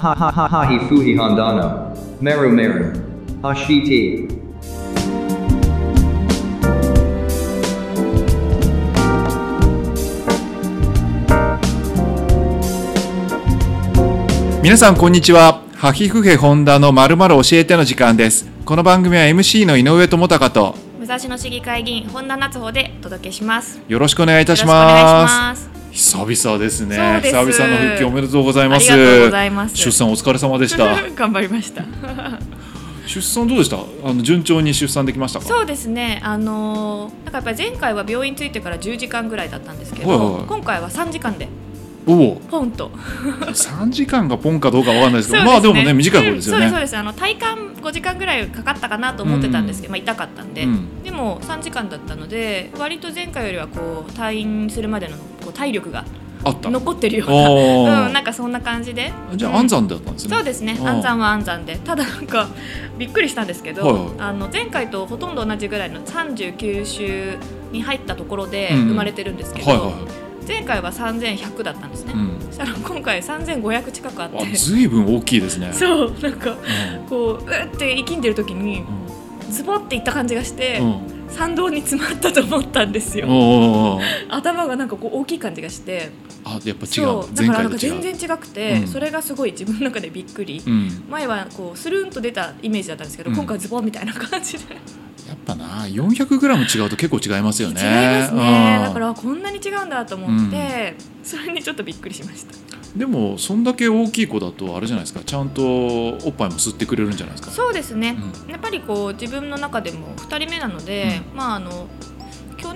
Ha ha ha ha hi fuhi hondano. Meru meru. Hashiti. 皆さんこんにちはハヒフヘホンダのまるまる教えての時間ですこの番組は MC の井上智孝と武蔵野市議会議員本田夏穂でお届けします。よろしくお願いいたします。久々ですね。久々の復帰おめでとうございます。出産お疲れ様でした。頑張りました。出産どうでした？あの順調に出産できましたか？そうですね。あのーなんかやっぱり前回は病院着いてから10時間ぐらいだったんですけど、はいはいはい。今回は3時間でポンと。3時間がポンかどうかわかんないですけどそうまあでもね短い方ですよね、うんそうですそうです。あの体感5時間ぐらいかかったかなと思ってたんですけど、まあ痛かったんで、うん。でも3時間だったので、割と前回よりはこう退院するまでのこう体力があった。残ってるような、うんなんかそんな感じで。じゃあ安産だったんですね、そうですね。安産は安産で。ただなんかびっくりしたんですけど、はいはい。あの前回とほとんど同じぐらいの39週に入ったところでうん。生まれてるんですけど、はいはいはい前回は3100だったんですね、うん。そしたら今回3500近くあって。あずいぶん大きいですね。そうなんかうこううって息んでる時にん。ズボっていった感じがして、うん。参道に詰まったと思ったんですよ、頭がなんかこう大きい感じがして。あやっぱ違う。そうだ前からなんか全然違くて、うん。それがすごい自分の中でびっくり、うん。前はこうスルンと出たイメージだったんですけど、うん。今回はズボンみたいな感じで、ぱな。400g 違うと結構違いますよね。違いますね。うん。だからこんなに違うんだと思って、それにちょっとびっくりしました。でもそんだけ大きい子だとあれじゃないですか。ちゃんとおっぱいも吸ってくれるんじゃないですか。そうですね、うやっぱりこう自分の中でも2人目なので、まああの去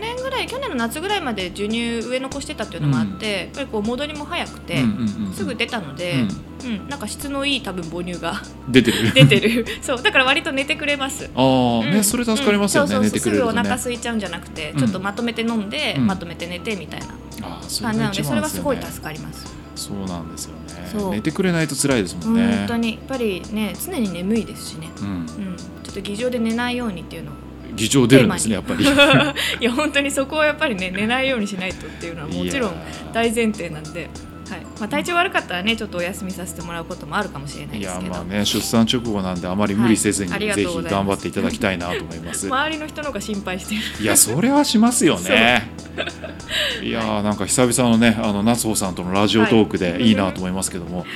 年ぐらい去年の夏ぐらいまで授乳上の子してたっていうのもあって、やっぱりこう戻りも早くて、うんうんうんすぐ出たので、うん。なんか質のいい多分母乳が 出てる。出てる。そうだから割と寝てくれます。ああ、うん。ねそれ助かりますよね、そうそうすぐお腹空いちゃうんじゃなくて、うん。ちょっとまとめて飲んで、うん。まとめて寝てみたいなああそ感じなのでそれはですごい助かります。そうなんですよね。寝てくれないと辛いですもんね。本当に。やっぱりね常に眠いですしね、うん。うん、ちょっと議場で寝ないようにっていうのを議場出るんですねやっぱり。いや本当にそこはやっぱりね寝ないようにしないとっていうのはもちろん大前提なんで、はい。まあ、体調悪かったらねちょっとお休みさせてもらうこともあるかもしれないいですけど。やまあね出産直後なんであまり無理せずに、はい。ぜひ頑張っていただきたいなと思います。周りの人の方が心配してる。いやそれはしますよね。いやーなんか久々のねあの夏穂さんとのラジオトークではい。いいなと思いますけども、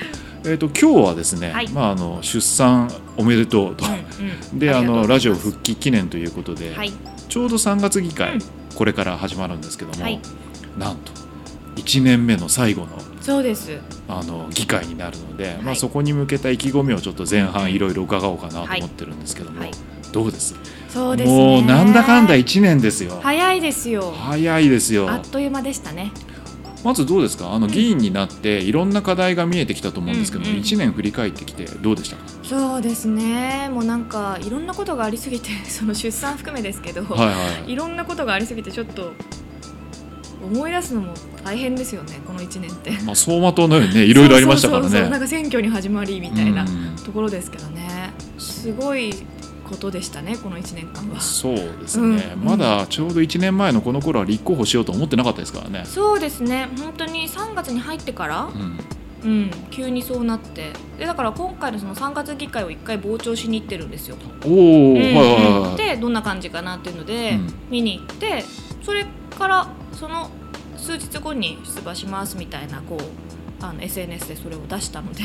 えー、と今日はですね、はい。まあ、あの出産おめでとうと、うんうん。であのラジオ復帰記念ということで、はい。ちょうど3月議会、うん。これから始まるんですけども、はい。なんと1年目の最後のそうです。あの議会になるので、まあ、はいそこに向けた意気込みをちょっと前半いろいろ伺おうかなと思ってるんですけども、はい。どうです？そうですね。もうなんだかんだ1年ですよ、早いですよ。早いですよ。あっという間でしたねまずどうですか？あのうん議員になっていろんな課題が見えてきたと思うんですけども、うんうん。1年振り返ってきてどうでしたか、そうですね。もうなんかいろんなことがありすぎて その出産含めですけど、はいはいい。ろんなことがありすぎてちょっと思い出すのも大変ですよねこの1年って。まあ、走馬灯のようにねいろいろありましたからそうそうそうなんね。か選挙に始まりみたいなうん。ところですけどね。すごいことでしたねこの1年間は。そうですね、うんまだちょうど1年前のこの頃は立候補しようと思ってなかったですからね。そうですね本当に3月に入ってからう、んうん、急にそうなってでだから今回のその3月議会を1回傍聴しに行ってるんですよ。おお、うんはいはいはい。でどんな感じかなっていうので、うん見に行ってそれからその数日後に出馬しますみたいなこうあの SNS でそれを出したので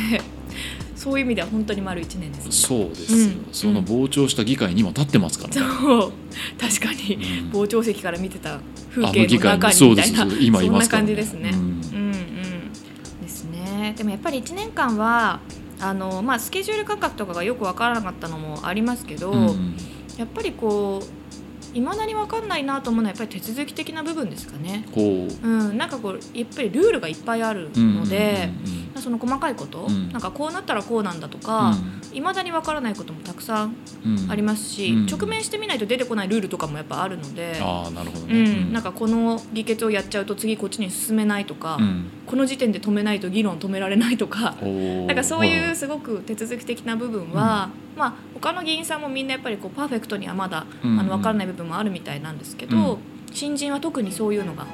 そういう意味では本当に丸1年ですね。そうですよ、うん。その傍聴した議会にも立ってますからね。そう。確かに、うん。傍聴席から見てた風景の中にみたいな。そうですそう今いますから、そんな感じですね。うん。うんうん。ですね。でもやっぱり1年間はあのまあスケジュール感覚とかがよくわからなかったのもありますけど、うん。やっぱりこういまだにわかんないなと思うのはやっぱり手続き的な部分ですかね。こう。うん、なんかこうやっぱりルールがいっぱいあるので、うんうんその細かいこと、うん。なんかこうなったらこうなんだとうん。か、いまだにわからないこともたくさんうん。ありますし、うん。直面してみないと出てこないルールとかもやっぱあるので。ああなるほどうね。ん、なんかこの議決をやっちゃうと次こっちに進めないとか、うん。この時点で止めないと議論止められないとか、なんかそうはいいうすごく手続き的な部分は、まあ他の議員さんもみんなやっぱりこうパーフェクトにはまだ、うん。あの分からない部分もあるみたいなんですけど、うん。新人は特にそういうのが、わ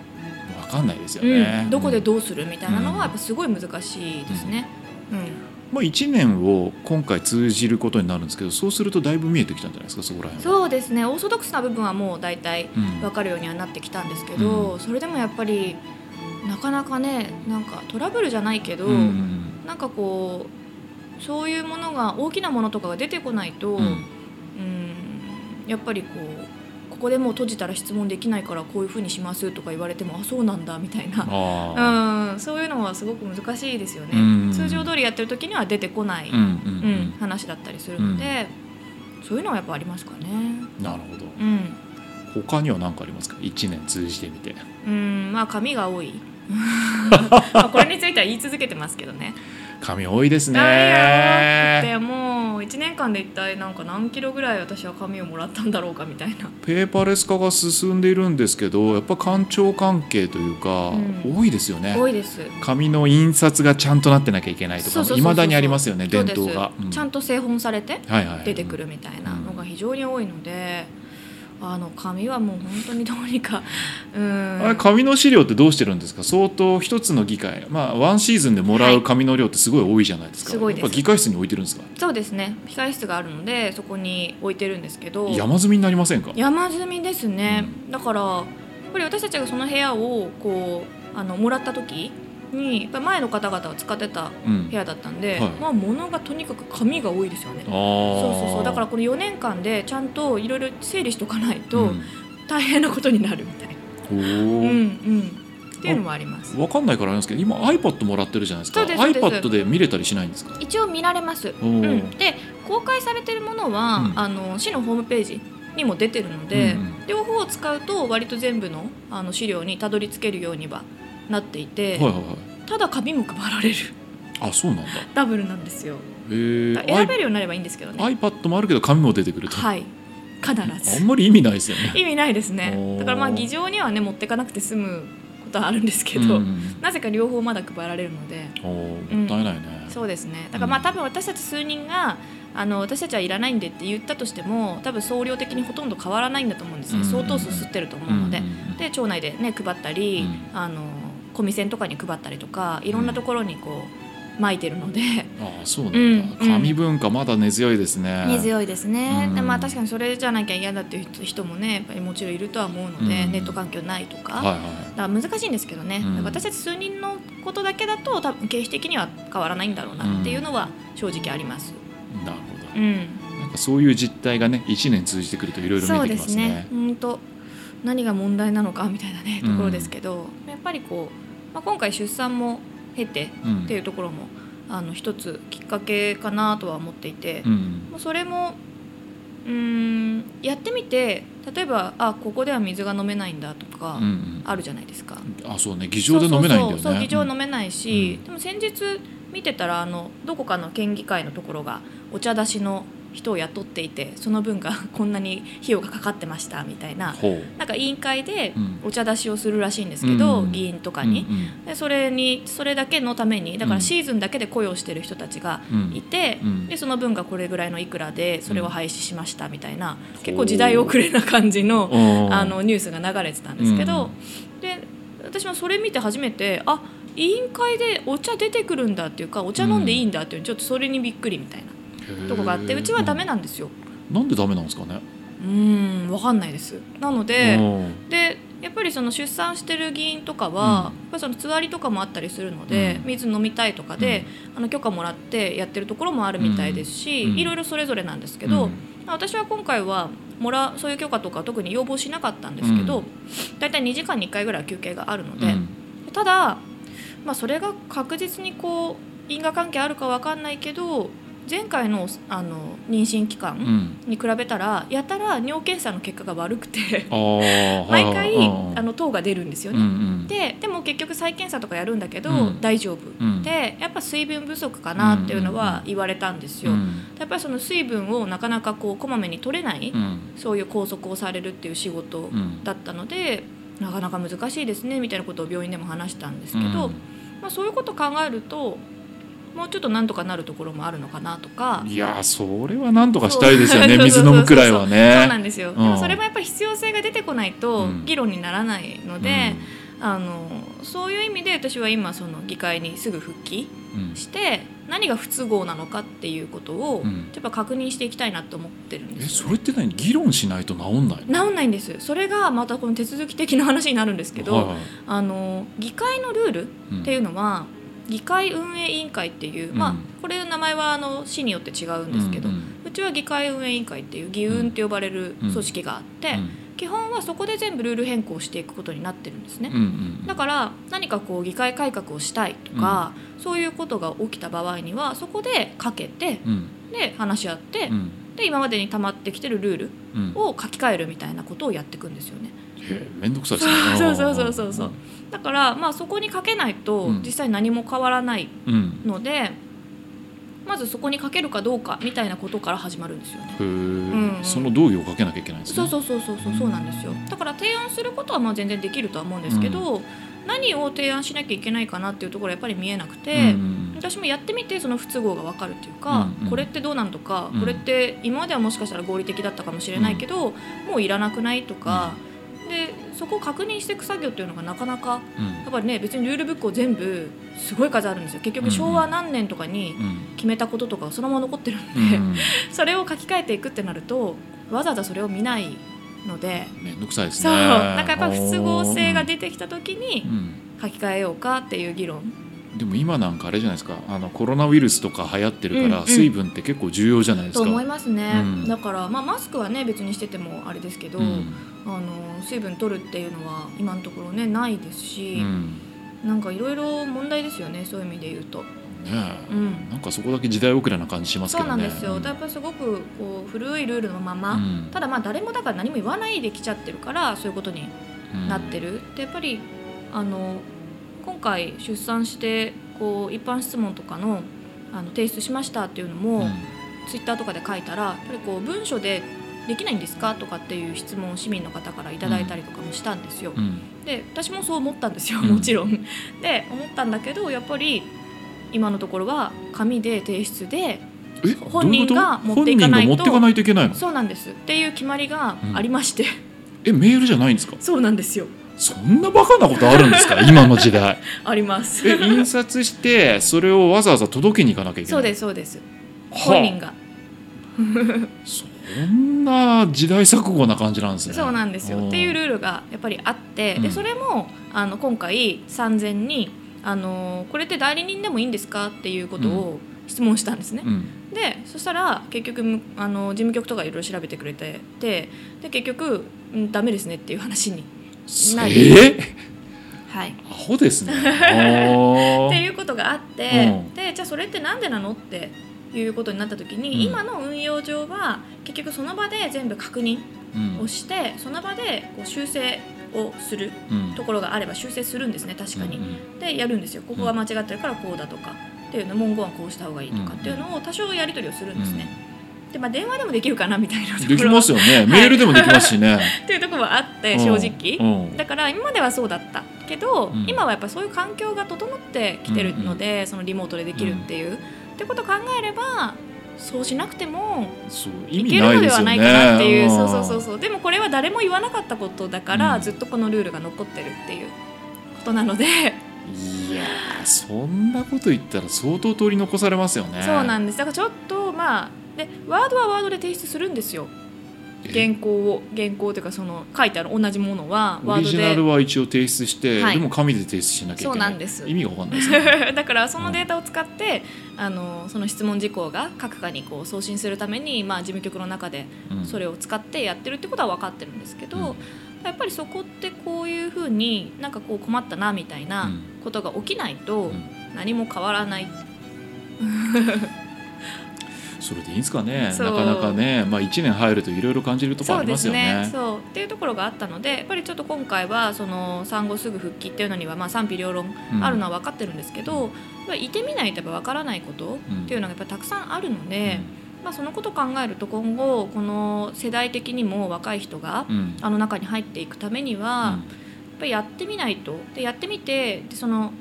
かんないですようね。ん、どこでどうするみたいなのうん。はやっぱすごい難しいですね。うんまあ、1年を今回通じることになるんですけどそうするとだいぶ見えてきたんじゃないですかそこら辺は。そうですね。オーソドックスな部分はもう大体うん。分かるようにはなってきたんですけど、うそれでもやっぱりなかなかねなんかトラブルじゃないけど、うんうんなんかこうそういうものが大きなものとかが出てこないと、うん。うんやっぱりこうここでもう閉じたら質問できないからこういうふうにしますとか言われてもあそうなんだみたいな。あうん、そういうのはすごく難しいですよね、うん。通常通りやってる時には出てこない、ーうんうん。うん話だったりするので、そういうのはやっぱありますかね。うんなるほど。うん。他には何かありますか？1年通じてみて。うん。まあ紙が多い。まあこれについては言い続けてますけどね。紙多いですね。てもう1年間で一体なんか何キロぐらい私は紙をもらったんだろうかみたいな。ペーパーレス化が進んでいるんですけどやっぱ官庁関係というか、うん。多いですよね。多いです。紙の印刷がちゃんとなってなきゃいけないとかいまだにありますよね伝統が。です、ちゃんと製本されてはいはい出てくるみたいなのが非常に多いので、あの紙はもう本当にどうにかうん。あれ紙の資料ってどうしてるんですか？相当一つの議会まあワンシーズンでもらう紙の量ってすごい多いじゃないですか、すごいです。議会室に置いてるんですか？そうですね。控室があるのでそこに置いてるんですけど。山積みになりませんか？山積みですね、だからやっぱり私たちがその部屋をこうあのもらった時にやっぱり前の方々が使ってたうん。部屋だったんで、はい。まあ物がとにかく紙が多いですよね。あ。そうーそうそう。だからこの4年間でちゃんといろいろ整理しとかないとうん。大変なことになるみたいな、おうんーうん。っていうのもあります。わかんないからあれなんですけど今 iPad もらってるじゃないですか。す iPad で見れたりしないんですか？一応見られます、おうん、ーで公開されてるものは、うん。あの市のホームページにも出てるので、うんうん。両方を使うと割と全部のあの資料にたどり着けるようにはなっていて、はいはいはい。ただ紙も配られる。あそうなんだ。ダブルなんですよ。へー。選べるようになればいいんことはね。iPad もあるけど紙も出てくると、はい。必あずんまり意味ないですよね。意味ないですね。だからまあ議場にはね持ってかなくて済むことはあるんですけど、うん。うんなぜか両方まだ配られるので。もったいないね、そうですね。だからまあ多分私たち数人があの私たちはいらないんでって言ったとしても多分総量的にほとんど変わらないんだと思うんですね、うん。相当数吸ってると思うので、うんうんうん。で町内でね配ったり、うん。あのコミセンとかに配ったりとかいろんなところにこう撒いてるので、ああそうなんだ、うんうん。紙文化まだ根強いですね。根強いですね、うん。でまあ確かにそれじゃなきゃ嫌だっていう人もねやっぱりもちろんいるとは思うので、うん。ネット環境ないとか、はいはだから難しいんですけどね、うん。私たち数人のことだけだと多分経費的には変わらないんだろうなっていうのは正直あります。いなるほど、うん。なんかそういう実態がね1年通じてくるといろいろ見えてきますね。ですね。本当何が問題なのかみたいなねところですけど、やっぱりこう、まあ、今回出産も経てうん。っていうところもあの一つきっかけかなとは思っていて、うん。もうそれもうーんやってみて例えばあここでは水が飲めないんだとかうんうん。あるじゃないですか。あそうね。議場で飲めないんだよね。そう議場飲めないし、うんでも先日見てたらあのどこかの県議会のところがお茶出しの人を雇っていてその分が こんなに費用がかかってましたみたいななんか委員会でうん。お茶出しをするらしいんですけど、うん議員とかに、でそれにそれだけのためにだかうん。らシーズンだけで雇用してる人たちがうん。いて、うん。でその分がこれぐらいのいくらでそれを廃止しましたみたいな、ん。結構時代遅れな感じのうん。あのニュースが流れてたんですけど、で私もそれ見て初めてあ委員会でお茶出てくるんだっていうかお茶飲んでいいんだっていうちょっとそれにびっくりみたいなとこがあってうちはダメなんですよ。なんでダメなんですかね？うーんわかんないです。なのでうん。でやっぱりその出産してる議員とかは、うん。やっぱりそのつわりとかもあったりするので、うん。水飲みたいとかで、あの許可もらってやってるところもあるみたいですし、うん。いろいろそれぞれなんですけど、うん。私は今回はもらそういう許可とかは特に要望しなかったんですけど、うん。だいたい2時間に1回ぐらい休憩があるので、うん。ただ、まあ、それが確実にこう因果関係あるかわかんないけど前回のあの妊娠期う間ん。に比べたらやたら尿検査の結果が悪くて 毎回うんあの糖が出るんですようんうね。ん。ででも結局再検査とかやるんだけど、うん。大丈夫、うん。でやっぱ水分不足かなっていうのは言われたんですよ。うん。やっぱりその水分をなかなかこうこまめに取れない、うん。そういう拘束をされるっていう仕事うん。だったので、なかなか難しいですねみたいなことを病院でも話したんですけど、うん。まあ、そういうことを考えるともうちょっとなんとかなるところもあるのかなとか。いやーそれはなんとかしたいですよね水飲むくらいはそうねなんですよ、ん。でもそれもやっぱり必要性が出てこないとうん。議論にならないので、あのそういう意味で私は今その議会にすぐ復帰うん。して何が不都合なのかっていうことをうん。やっぱ確認していきたいなと思ってるんえですよ。それって何？議論しないと治んないの？治んないんです。それがまたこの手続き的な話になるんですけど、はいはい。あの議会のルールうんっていうのは、議会運営委員会っていう、まあうんこれ名前はあの市によって違うんですけど、ううんちは議会運営委員会っていう議運って呼ばれる組織があって、うん。基本はそこで全部ルール変更していくことになってるんですね。だから何かこう議会改革をしたいとか、そういうことが起きた場合にはそこでかけてうん。で話し合って、うん。で今までに溜まってきてるルールうん。を書き換えるみたいなことをやっていくんですよね。へえめんどくさいですね。そうそうそうそう。そうだからまあそこに書けないとうん。実際何も変わらないうん。ので、まずそこに書けるかどうかみたいなことから始まるんですよね。へえ、んその同意をかけなきゃいけないんですね。そうそうそうそうそうそうなんですよ。だから提案することはまあ全然できるとは思うんですけど、何を提案しなきゃいけないかなっていうところはやっぱり見えなくて、うん私もやってみてその不都合が分かるっていうか、うんうん。これってどうなんとか、うん。これって今まではもしかしたら合理的だったかもしれないけど、もういらなくないとか、でそこを確認していく作業っていうのがなかなかうん。やっぱりね別にルールブックを全部すごい数あるんですよ。結局昭和何年とかにうん。決めたこととかがそのまま残ってるんで、うん。それを書き換えていくってなるとわざわざそれを見ないので。めんどくさいですそう。ねなんかやっぱ不都合性が出てきた時うにん。書き換えようかっていう議論でも今なんかあれじゃないですか。あのコロナウイルスとか流行ってるから、うんうん。水分って結構重要じゃないですか。と思いますね、うん。だから、まあ、マスクはね別にしててもあれですけど、うん。あの水分取るっていうのは今のところねないですしう、ん。なんかいろいろ問題ですよねそういう意味で言うと。ねえ。うん。なんかそこだけ時代遅れな感じしますけそうどねなんですよ、やっぱりすごくこう古いルールのまま、うん。ただまあ誰もだから何も言わないで来ちゃってるからそういうことにうんなってる、でやっぱりあの今回出産してこう一般質問とかのあの提出しましたっていうのも、うん。ツイッターとかで書いたらやっぱりこう文書でできないんですかとかっていう質問を市民の方からいただいたりとかもしたんですよ。うん。で私もそう思ったんですようん。もちろん。で思ったんだけどやっぱり今のところは紙で提出でえ？本人が持っていかないと本人が持っていかないといけないの？そうなんです。っていう決まりがありまして、えメールじゃないんですか？そうなんですよそんなバカなことあるんですか？今の時代。あります。え印刷してそれをわざわざ届けに行かなきゃいけない？そうですそうです。はあ。本人が。そんな時代錯誤な感じなんですね。そうなんですよ。っていうルールがやっぱりあって、うん。でそれもあの今回産前にあのこれって代理人でもいいんですか？っていうことを質問したんですね。うん。でそしたら結局むあの事務局とかいろいろ調べてくれててで結局、うん、ダメですねっていう話に、ない。えはい、アホですね。っていうことがあって、うん。でじゃあそれってなんでなのっていうことになった時に、うん。今の運用上は結局その場で全部確認うんをしてその場でこう修正をするうん。ところがあれば修正するんですね確かに。うんでやるんですよ。ここが間違ってるからこうだとかっていうの文言はこうした方がいいとかっていうのを多少やり取りをするんですね。でまあ電話でもできるかなみたいなところ。できますよね。メールでもできますしね、っていうところはあってうん。正直。うん。だから今まではそうだったけど、うん。今はやっぱそういう環境が整ってきてるので、そのリモートでできるっていう、ってことを考えればそうしなくてもい味けるのではないかなっていう、ん。そうそうそうそう。でもこれは誰も言わなかったことだから、うん。ずっとこのルールが残ってるっていうことなので、いやーそんなこと言ったら相当取り残されますよね。そうなんです。だからちょっとまあでワードはワードで提出するんですよ。え？原稿を原稿というかその書いてある同じものはワードオリジナルでは一応提出して、はい。でも紙で提出しなきゃいけない。そうなんです。意味が分かんないですね。だからそのデータを使って、あのその質問事項が各課にこう送信するために、まあ、事務局の中でうん。それを使ってやってるってことは分かってるんですけど、うん。やっぱりそこってこういうふうになんかこう困ったなみたいなうん。ことが起きないとん。何も変わらない、それでいいんですかね。なかなかね、まあ、1年入るといろいろ感じるところありますよね。そう。っていうところがあったのでやっぱりちょっと今回はその産後すぐ復帰っていうのにはまあ賛否両論うん。あるのは分かってるんですけど、やっぱりいてみないとやっぱ分からないことっていうのがやっぱりたくさんあるので、まあ、そのことを考えると今後この世代的にも若い人がうん。うんあの中に入っていくためには、やっぱりやってみないと。でやってみてでその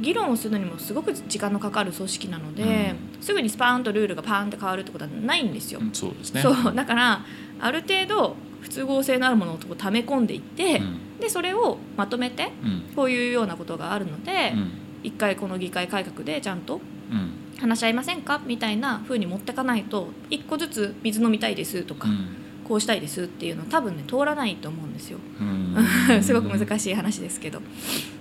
議論をするのにもすごく時間のかかる組織なので、すぐにスパーンとルールがパーンって変わるってことはないんですよ。うんそうですね。そうだからある程度不都合性のあるものを溜め込んでいって、でそれをまとめてうん。こういうようなことがあるので、うん。一回この議会改革でちゃんとうん。話し合いませんか？みたいな風に持ってかないと一個ずつ水飲みたいですとか、こうしたいですっていうの多分ね通らないと思うんですよ。うん。すごく難しい話ですけど。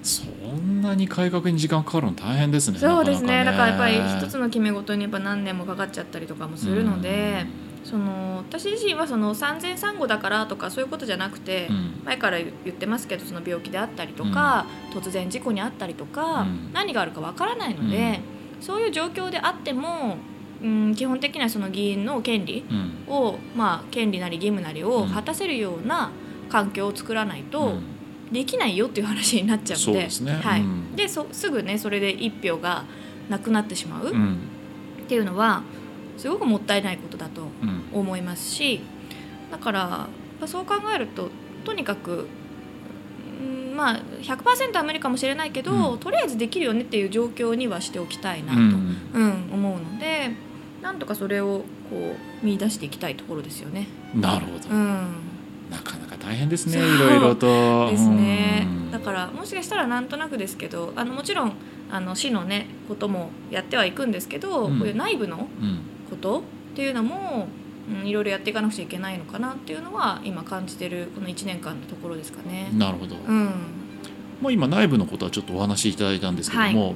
そんなに改革に時間かかるの大変ですねそうですね。なかなかだからやっぱり一つの決め事にやっぱ何年もかかっちゃったりとかもするので、その私自身はその産前産後だからとかそういうことじゃなくて、うん。前から言ってますけどその病気であったりとか、突然事故にあったりとか、うん。何があるかわからないので、そういう状況であっても、うん、基本的にはその議員の権利うん。を、まあ、権利なり義務なりをうん。果たせるような環境を作らないと、うん。できないよっていう話になっちゃうのでね。はい。うん。でそすぐねそれで一票がなくなってしまうっうん。ていうのはすごくもったいないことだとうん。思いますしだからそう考えるととにかく、うんまあ100%は無理かもしれないけど、うん。とりあえずできるよねっていう状況にはしておきたいなと、うん。うん思うのでなんとかそれをこう見出していきたいところですよね。なるほど、うん。なかなか大変ですねいろいろと。ですね。うん。だからもしかしたらなんとなくですけどあのもちろんあの市のねこともやってはいくんですけど、うん。こういう内部のうん。ことっていうのも、うん、いろいろやっていかなくちゃいけないのかなっていうのは今感じてるこの1年間のところですかね。なるほど、うん、まあ、今内部のことはちょっとお話しいただいたんですけども、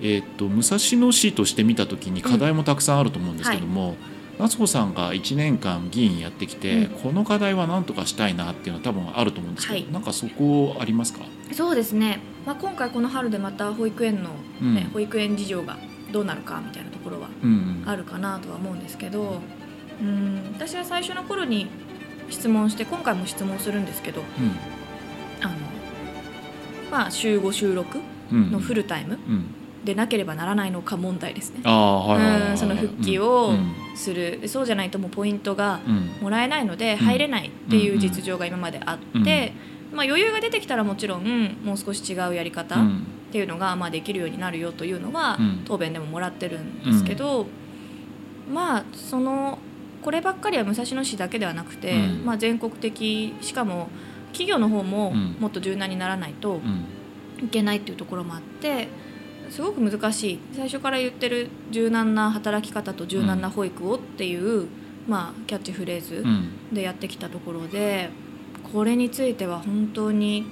えーっと武蔵野市として見た時に課題もたくさんあると思うんですけども、夏子さんが1年間議員やってきて、うん。この課題は何とかしたいなっていうのは多分あると思うんですけど、はい。なんかそこありますか、そうですね、まあ、今回この春でまた保育園の、ねうん。保育園事情がどうなるかみたいなところはうんあるかなとは思うんですけどうん。私は最初の頃に質問して今回も質問するんですけどあの、まあ、週5週6うんうん。のフルタイムうんでなければならないのか問題ですね。その復帰をうんする。でそうじゃないともうポイントがうん。もらえないので入れないっていう実情が今まであって、まあ、余裕が出てきたらもちろんもう少し違うやり方っうん。ていうのがまあできるようになるよというのはうん。答弁でももらってるんですけど、まあそのこればっかりは武蔵野市だけではなくて、うん。まあ、全国的しかも企業の方もうん。もっと柔軟にならないとうん。いけないっていうところもあってすごく難しい。最初から言ってる柔軟な働き方と柔軟な保育をっていう、まあ、キャッチフレーズうん。でやってきたところでこれについては本当に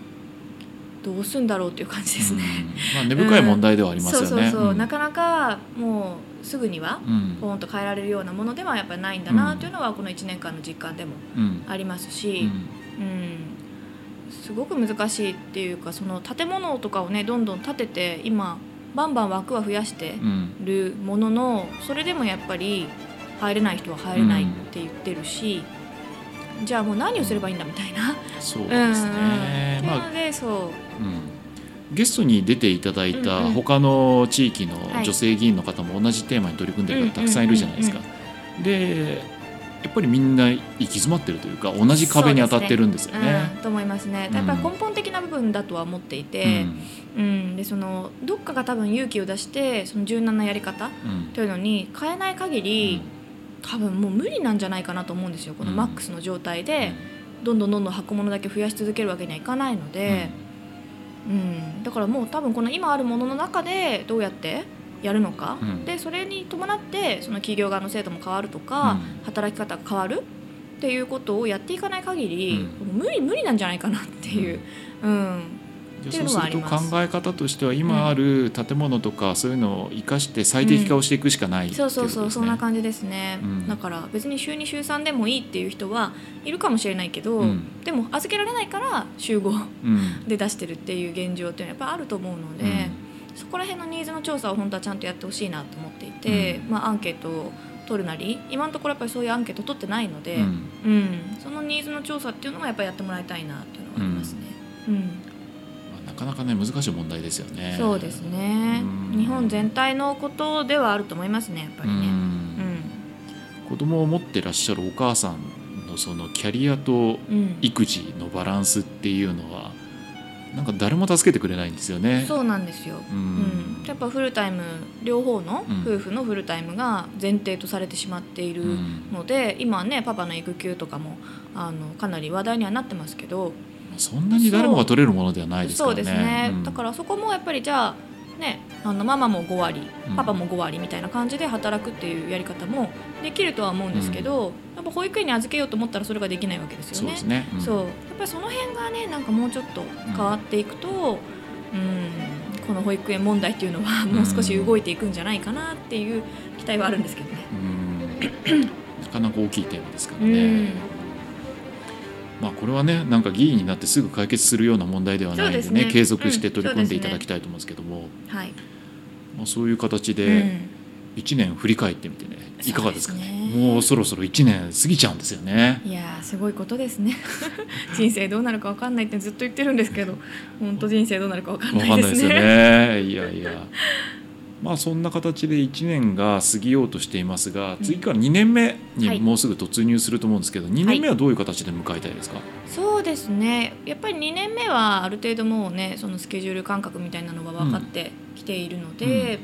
どうすんだろうっていう感じですね。うん。まあ、根深い問題ではありますよね。そうそうそう、ん。なかなかもうすぐにはうん。ポンと変えられるようなものではやっぱりないんだなというのはこの1年間の実感でもうん。ありますうし、ん。うん。すごく難しいっていうかその建物とかをねどんどん建てて今バンバン枠は増やしてうん。るもののそれでもやっぱり入れない人は入れないって言ってるし、じゃあもう何をすればいいんだみたいな。そうですね。まあっていうのでそう。うん。ゲストに出ていただいたうんうん。他の地域のはい。女性議員の方も同じテーマに取り組んでる方たくさんいるじゃないですか。でやっぱりみんな行き詰まってるというか同じ壁に当たってるんですよね。うん、と思いますね。やっぱり根本的な部分だとは思っていて、うん。でそのどっかが多分勇気を出してその柔軟なやり方うん。というのに変えない限り、多分もう無理なんじゃないかなと思うんですよ。このうん。マックスの状態で、どんどんどんどん箱物だけ増やし続けるわけにはいかないので、うん。だからもう多分この今あるものの中でどうやってやるのか、うん。でそれに伴ってその企業側の制度も変わるとか、うん。働き方が変わる？っていうことをやっていかない限り、う無理無理なんじゃないかなっていう。うん。じゃあっていうのはありそうするとます。考え方としては今ある建物とかそういうのを生かして最適化をしていくしかないっていそうそうそう。そんな感じですね、うん。だから別に週2週3でもいいっていう人はいるかもしれないけど、うん。でも預けられないから週5うん。で出してるっていう現状っていうのはやっぱあると思うので、そこら辺のニーズの調査を本当はちゃんとやってほしいなと思っていて、うん。まあ、アンケートを取るなり今のところやっぱりそういうアンケート取ってないので、うん。うん。そのニーズの調査っていうのはやっぱりやってもらいたいなっていうのはありますね。うん。まあなかなかね難しい問題ですよね。そうですね、うん。日本全体のことではあると思いますねやっぱりね。うん。うん。子供を持ってらっしゃるお母さんのそのキャリアとうん。育児のバランスっていうのはなんか誰も助けてくれないんですよね。そうなんですよ、ううん。んやっぱフルタイム両方のうん。夫婦のフルタイムが前提とされてしまっているうん。ので、今はねパパの育休とかもあのかなり話題にはなってますけど、まそんなに誰もが取れるものではないですからね。そうですね、うん。だからそこもやっぱりじゃあねあのママも5割うんパパも5割みたいな感じで働くっていうやり方もできるとは思うんですけど、やっぱ保育園に預けようと思ったらそれができないわけですよね。そうね。うんやっぱりその辺がねなんかもうちょっと変わっていくと、うんこの保育園問題っていうのはもう少し動いていくんじゃないかなっていう期待はあるんですけどね。うんなかなか大きいテーマですからうね。んまあこれはねなんか議員になってすぐ解決するような問題ではないんでねね。継続して取り組んでうんいただきたいと思うんですけども、はい、まあ、そういう形うでん。1年振り返ってみてねいかがですかね。ねもうそろそろ1年過ぎちゃうんですよね。いやーすごいことですね。人生どうなるかわかんないってずっと言ってるんですけど本当人生どうなるかわかんわないですね。かんないですよね。いやいや。まあそんな形で1年が過ぎようとしていますが、うん。次から2年目はい。にもうすぐ突入すると思うんですけど、2年目はどういう形で迎えたいですか？そうですね。やっぱり2年目はある程度もうねそのスケジュール感覚みたいなのは分かってきているので、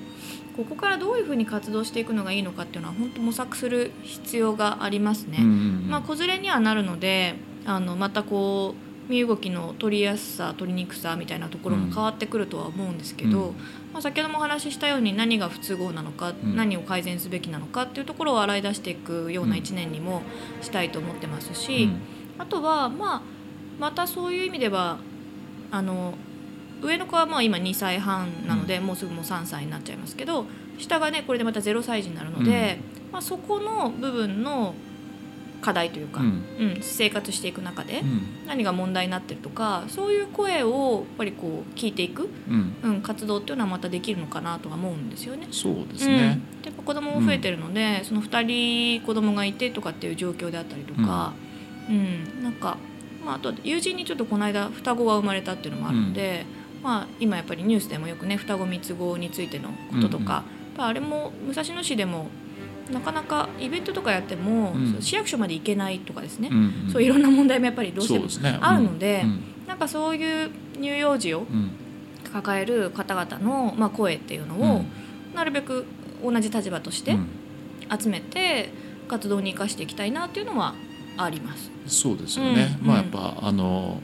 ここからどういうふうに活動していくのがいいのかっていうのは本当模索する必要がありますね。うんうんうん。まあ、子連れにはなるのであのまたこう身動きの取りやすさ取りにくさみたいなところも変わってくるとは思うんですけど、うん。まあ、先ほどもお話ししたように何が不都合なのか、ん。何を改善すべきなのかっていうところを洗い出していくような1年にもしたいと思ってますし、あとは、まあ、またそういう意味ではあの上の子はまあ今2歳半なので、もうすぐもう3歳になっちゃいますけど下がねこれでまた0歳児になるので、まあ、そこの部分の課題というか、うん。うん生活していく中でうん。何が問題になってるとかそういう声をやっぱりこう聞いていく、うん。うん、活動っていうのはまたできるのかなとは思うんですよね。そうですね。うん、でやっぱ子供も増えてるので、その2人子供がいてとかっていう状況であったりとか、うん。なんか、まあ、あと友人にちょっとこの間双子が生まれたっていうのもあるので、まあ、今やっぱりニュースでもよくね双子三つ子についてのこととか、うんうん。やっぱあれも武蔵野市でもなかなかイベントとかやっても、うん。市役所まで行けないとかですね、うんん。そういろんな問題もやっぱりどうしてもあるのでうん。なんかそういう乳幼児をうん。抱える方々の、まあ、声っていうのを、うん。なるべく同じ立場としてうん。集めて活動に生かしていきたいなっていうのはあります。そうですよね。うん。まあやっぱあの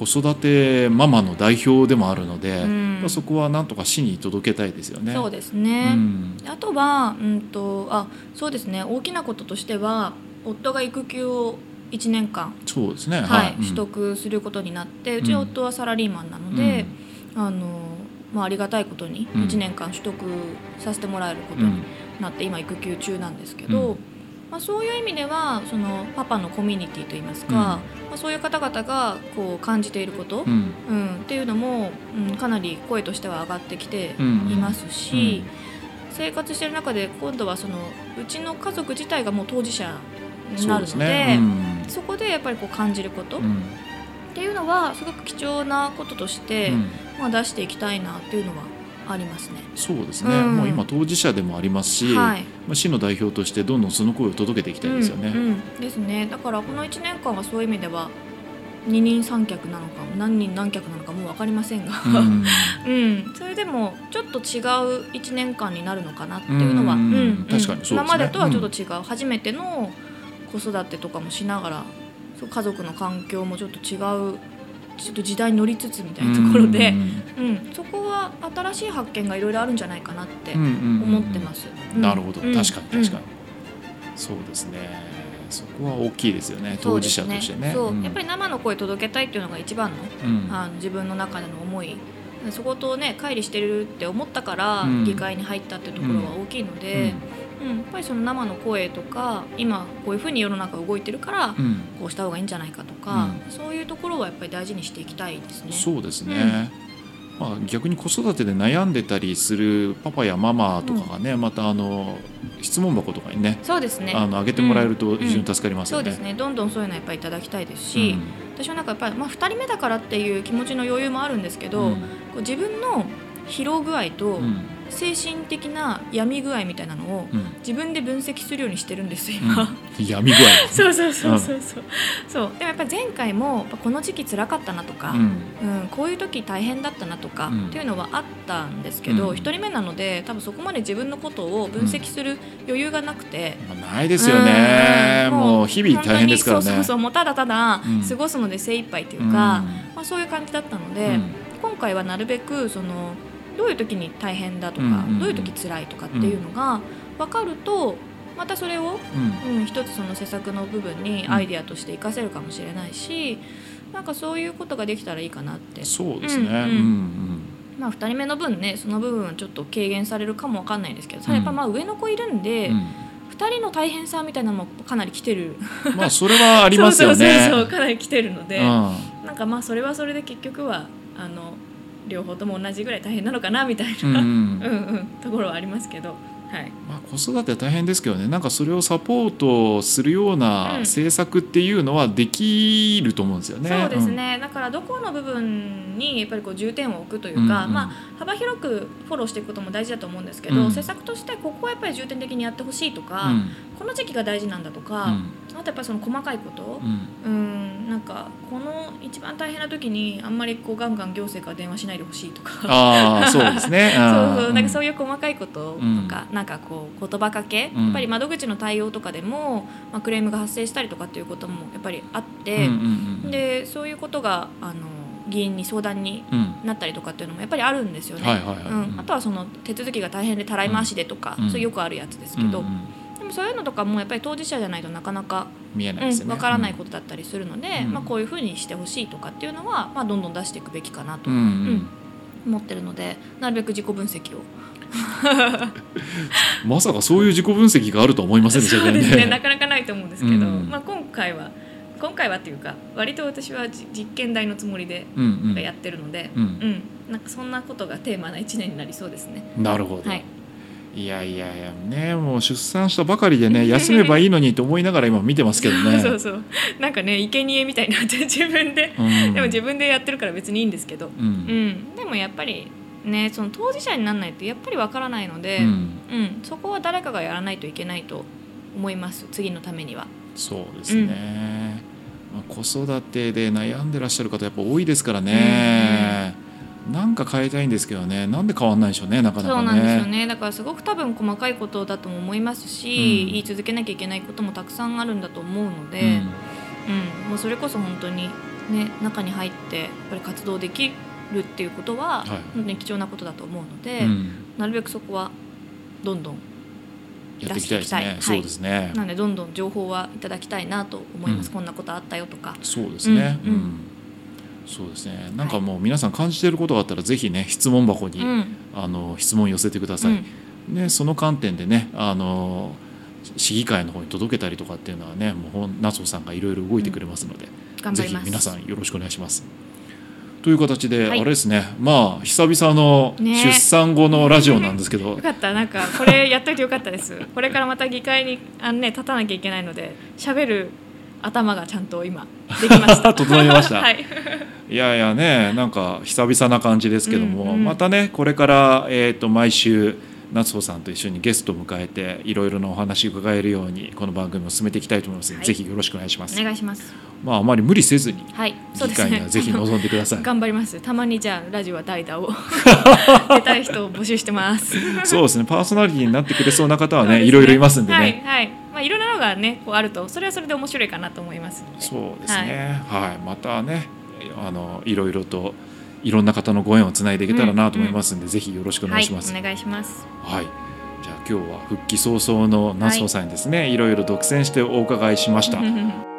子育てママの代表でもあるので、うん。まあそこはなんとか市に届けたいですよね。そうですうね、ん。あとは、うんとあそうですね。大きなこととしては夫が育休を1年間、そうですね。はいうん。取得することになってうちの夫はサラリーマンなので、あのまあ、ありがたいことにうん。1年間取得させてもらえることにうんなって、今育休中なんですけど、うんまあ、そういう意味ではそのパパのコミュニティといいますか、まあ、そういう方々がこう感じていること、うん。うん、っていうのも、うん、かなり声としては上がってきていうん。ますし、生活してる中で今度はそのうちの家族自体がもう当事者になるのでね。うん。こでやっぱりこう感じることっうん。ていうのはすごく貴重なこととして、うん。まあ、出していきたいなっていうのはありますね。そうですね、うん。もう今当事者でもありますし、はい。まあ、市の代表としてどんどんその声を届けていきたいですよね。うんうん。ですね。だからこの1年間はそういう意味では二人三脚なのか何人何脚なのかもう分かりませんが、うん。うん、それでもちょっと違う1年間になるのかなっていうのは、うん。うん確かにそうですね。今までとはちょっと違う、初めての子育てとかもしながら家族の環境もちょっと違うちょっと時代に乗りつつみたいなところで、うんそこは新しい発見がいろいろあるんじゃないかなって思ってます。うん。なるほど、うん。確かに確かに、うんそうですね。そこは大きいですよね。当事者としてね。そう、ん。やっぱり生の声届けたいっていうのが一番のうん。あの自分の中での思いそことね乖離してるって思ったからうん。議会に入ったっていうところは大きいので、うん。やっぱりその生の声とか今こういうふうに世の中動いてるからうん。こうした方がいいんじゃないかとか、そういうところはやっぱり大事にしていきたいですね。そうですね、まあ、逆に子育てで悩んでたりするパパやママとかがね、またあの質問箱とかにねそうですね。あの上げてもらえるとうん。非常に助かりますよね。そうですね。どんどんそういうのやっぱりいただきたいですし、私はなんかやっぱり、まあ、2人目だからっていう気持ちの余裕もあるんですけど、うん。こう自分の疲労具合とうん精神的な闇具合みたいなのをうん。自分で分析するようにしてるんです今。うん、闇具合 そうそうそうそうそう。そう。でもやっぱり前回もこの時期辛かったなとか、うん。うん、こういう時大変だったなとか、うん。っていうのはあったんですけど、うん。一人目なので多分そこまで自分のことを分析する余裕がなくて。まあないですよね、うん。もう日々大変ですからね。そうそうそう。もうただただうん。過ごすので精一杯といううん。か、まあ、そういう感じだったので、うん。今回はなるべくそのどういう時に大変だとか、うんうんうん。どういう時辛いとかっていうのが分かるとまたそれを、うん。うん、一つその施策の部分にアイデアとして活かせるかもしれないし、なんかそういうことができたらいいかなって。そうですね、うんうん。うんまあ、2人目の分ねその部分はちょっと軽減されるかもわかんないですけど、ただやっぱまあ上の子いるんで、うん。2人の大変さみたいなのもかなり来てる。うんまあそれはありますよね。そうそうそうかなり来てるので、うん。なんかまあそれはそれで結局はあの両方とも同じぐらい大変なのかなみたいな、ところはありますけど、はい、まあ、子育ては大変ですけどね。なんかそれをサポートするよううなん。政策っていうのはできると思うんですよね。そうですね、だからどこの部分にやっぱりこう重点を置くというか、うんうんまあ、幅広くフォローしていくことも大事だと思うんですけど、うん。施策としてここはやっぱり重点的にやってほしいとうか、ん。この時期が大事なんだとか、うん。あとやっぱりその細かいことう、ん。うん、なんかこの一番大変な時にあんまりこうガンガン行政から電話しないでほしいとか。ああそうですね。そうそうなんかそういいう細かいこととか、なんかこう言葉かけ、うん。やっぱり窓口の対応とかでも、まあ、クレームが発生したりとかっていうこともやっぱりあって、うんうんうん、でそういうことがあの議員に相談にうん。なったりとかっていうのもやっぱりあるんですよね。あとはその手続きが大変でたらい回しでとか、うん。そういうよくあるやつですけど、うんうんでもそういうのとかもやっぱり当事者じゃないとなかなか見えないですよね。わ、からないことだったりするので、うん。まあ、こういうふうにしてほしいとかっていうのは、まあ、どんどん出していくべきかなとうんうん。うん。思ってるのでなるべく自己分析を まさかそういう自己分析があるとは思いませんでしたそけどね。ね。なかなかないと思うんですけど、うん。まあ、今回は今回はっていうか割と私はじ実験台のつもりでうんうん。やってるので、うん。うん。なんかそんなことがテーマな1年になりそうですね。なるほど。はい。いやいやいやねもう出産したばかりでね 休めばいいのにと思いながら今見てますけどね。そうそうなんかね生贄みたいになって自分で、うん。でも自分でやってるから別にいいんですけど、ううんん、でもやっぱりねその当事者にならないとやっぱりわからないので、ううんんそこは誰かがやらないといけないと思います次のためには。そうですね、まあ、子育てで悩んでらっしゃる方やっぱ多いですからね、なんか変えたいんですけどね。なんで変わんないでしょうねなかなかね。そうなんですよね。だからすごく多分細かいことだとも思いますし、うん。言い続けなきゃいけないこともたくさんあるんだと思うので、うん。うん。もうそれこそ本当にね中に入ってやっぱり活動できるっていうことは、はい。本当に貴重なことだと思うので、うん。なるべくそこはどんどんやっていきたいですね、はい。そうですね。なのでどんどん情報はいただきたいなと思います、うん。こんなことあったよとか。そうですね。うん。うん。そうですね。なんかもう皆さん感じていることがあったらぜひね質問箱に、うん。あの質問寄せてください、うん。ね、その観点でねあの市議会の方に届けたりとかっていうのはねもうほん夏穂さんがいろいろ動いてくれますので、ぜひ頑張ります。皆さんよろしくお願いします。という形で、はい。あれですね。まあ久々のね。出産後のラジオなんですけど、よかった。なんかこれやっといてよかったです。これからまた議会にあの、ね、立たなきゃいけないので喋る頭がちゃんと今できました。整いました。はい。いやいやねなんか久々な感じですけども、うんうんまたねこれから、えー、と毎週夏穂さんと一緒にゲストを迎えていろいろなお話を伺えるようにこの番組を進めていきたいと思いますので、はい。ぜひよろしくお願いします。お願いします。まああまり無理せずにはい。そう議ですね。会にはぜひ臨んでください。頑張ります。たまにじゃあラジオは代打を 出たい人を募集してます。そうですね。パーソナリティになってくれそうな方はねいろいろいますんでね。はいはい。まあいろんなのがねこうあるとそれはそれで面白いかなと思いますそうですね、はい。またねあのいろいろといろんな方のご縁をつないでいけたらなと思いますんで、ぜひよろしくお願いします。はいお願いします。はい、じゃあ今日は復帰早々の夏穂さんにですね、い、ろいろ独占してお伺いしました。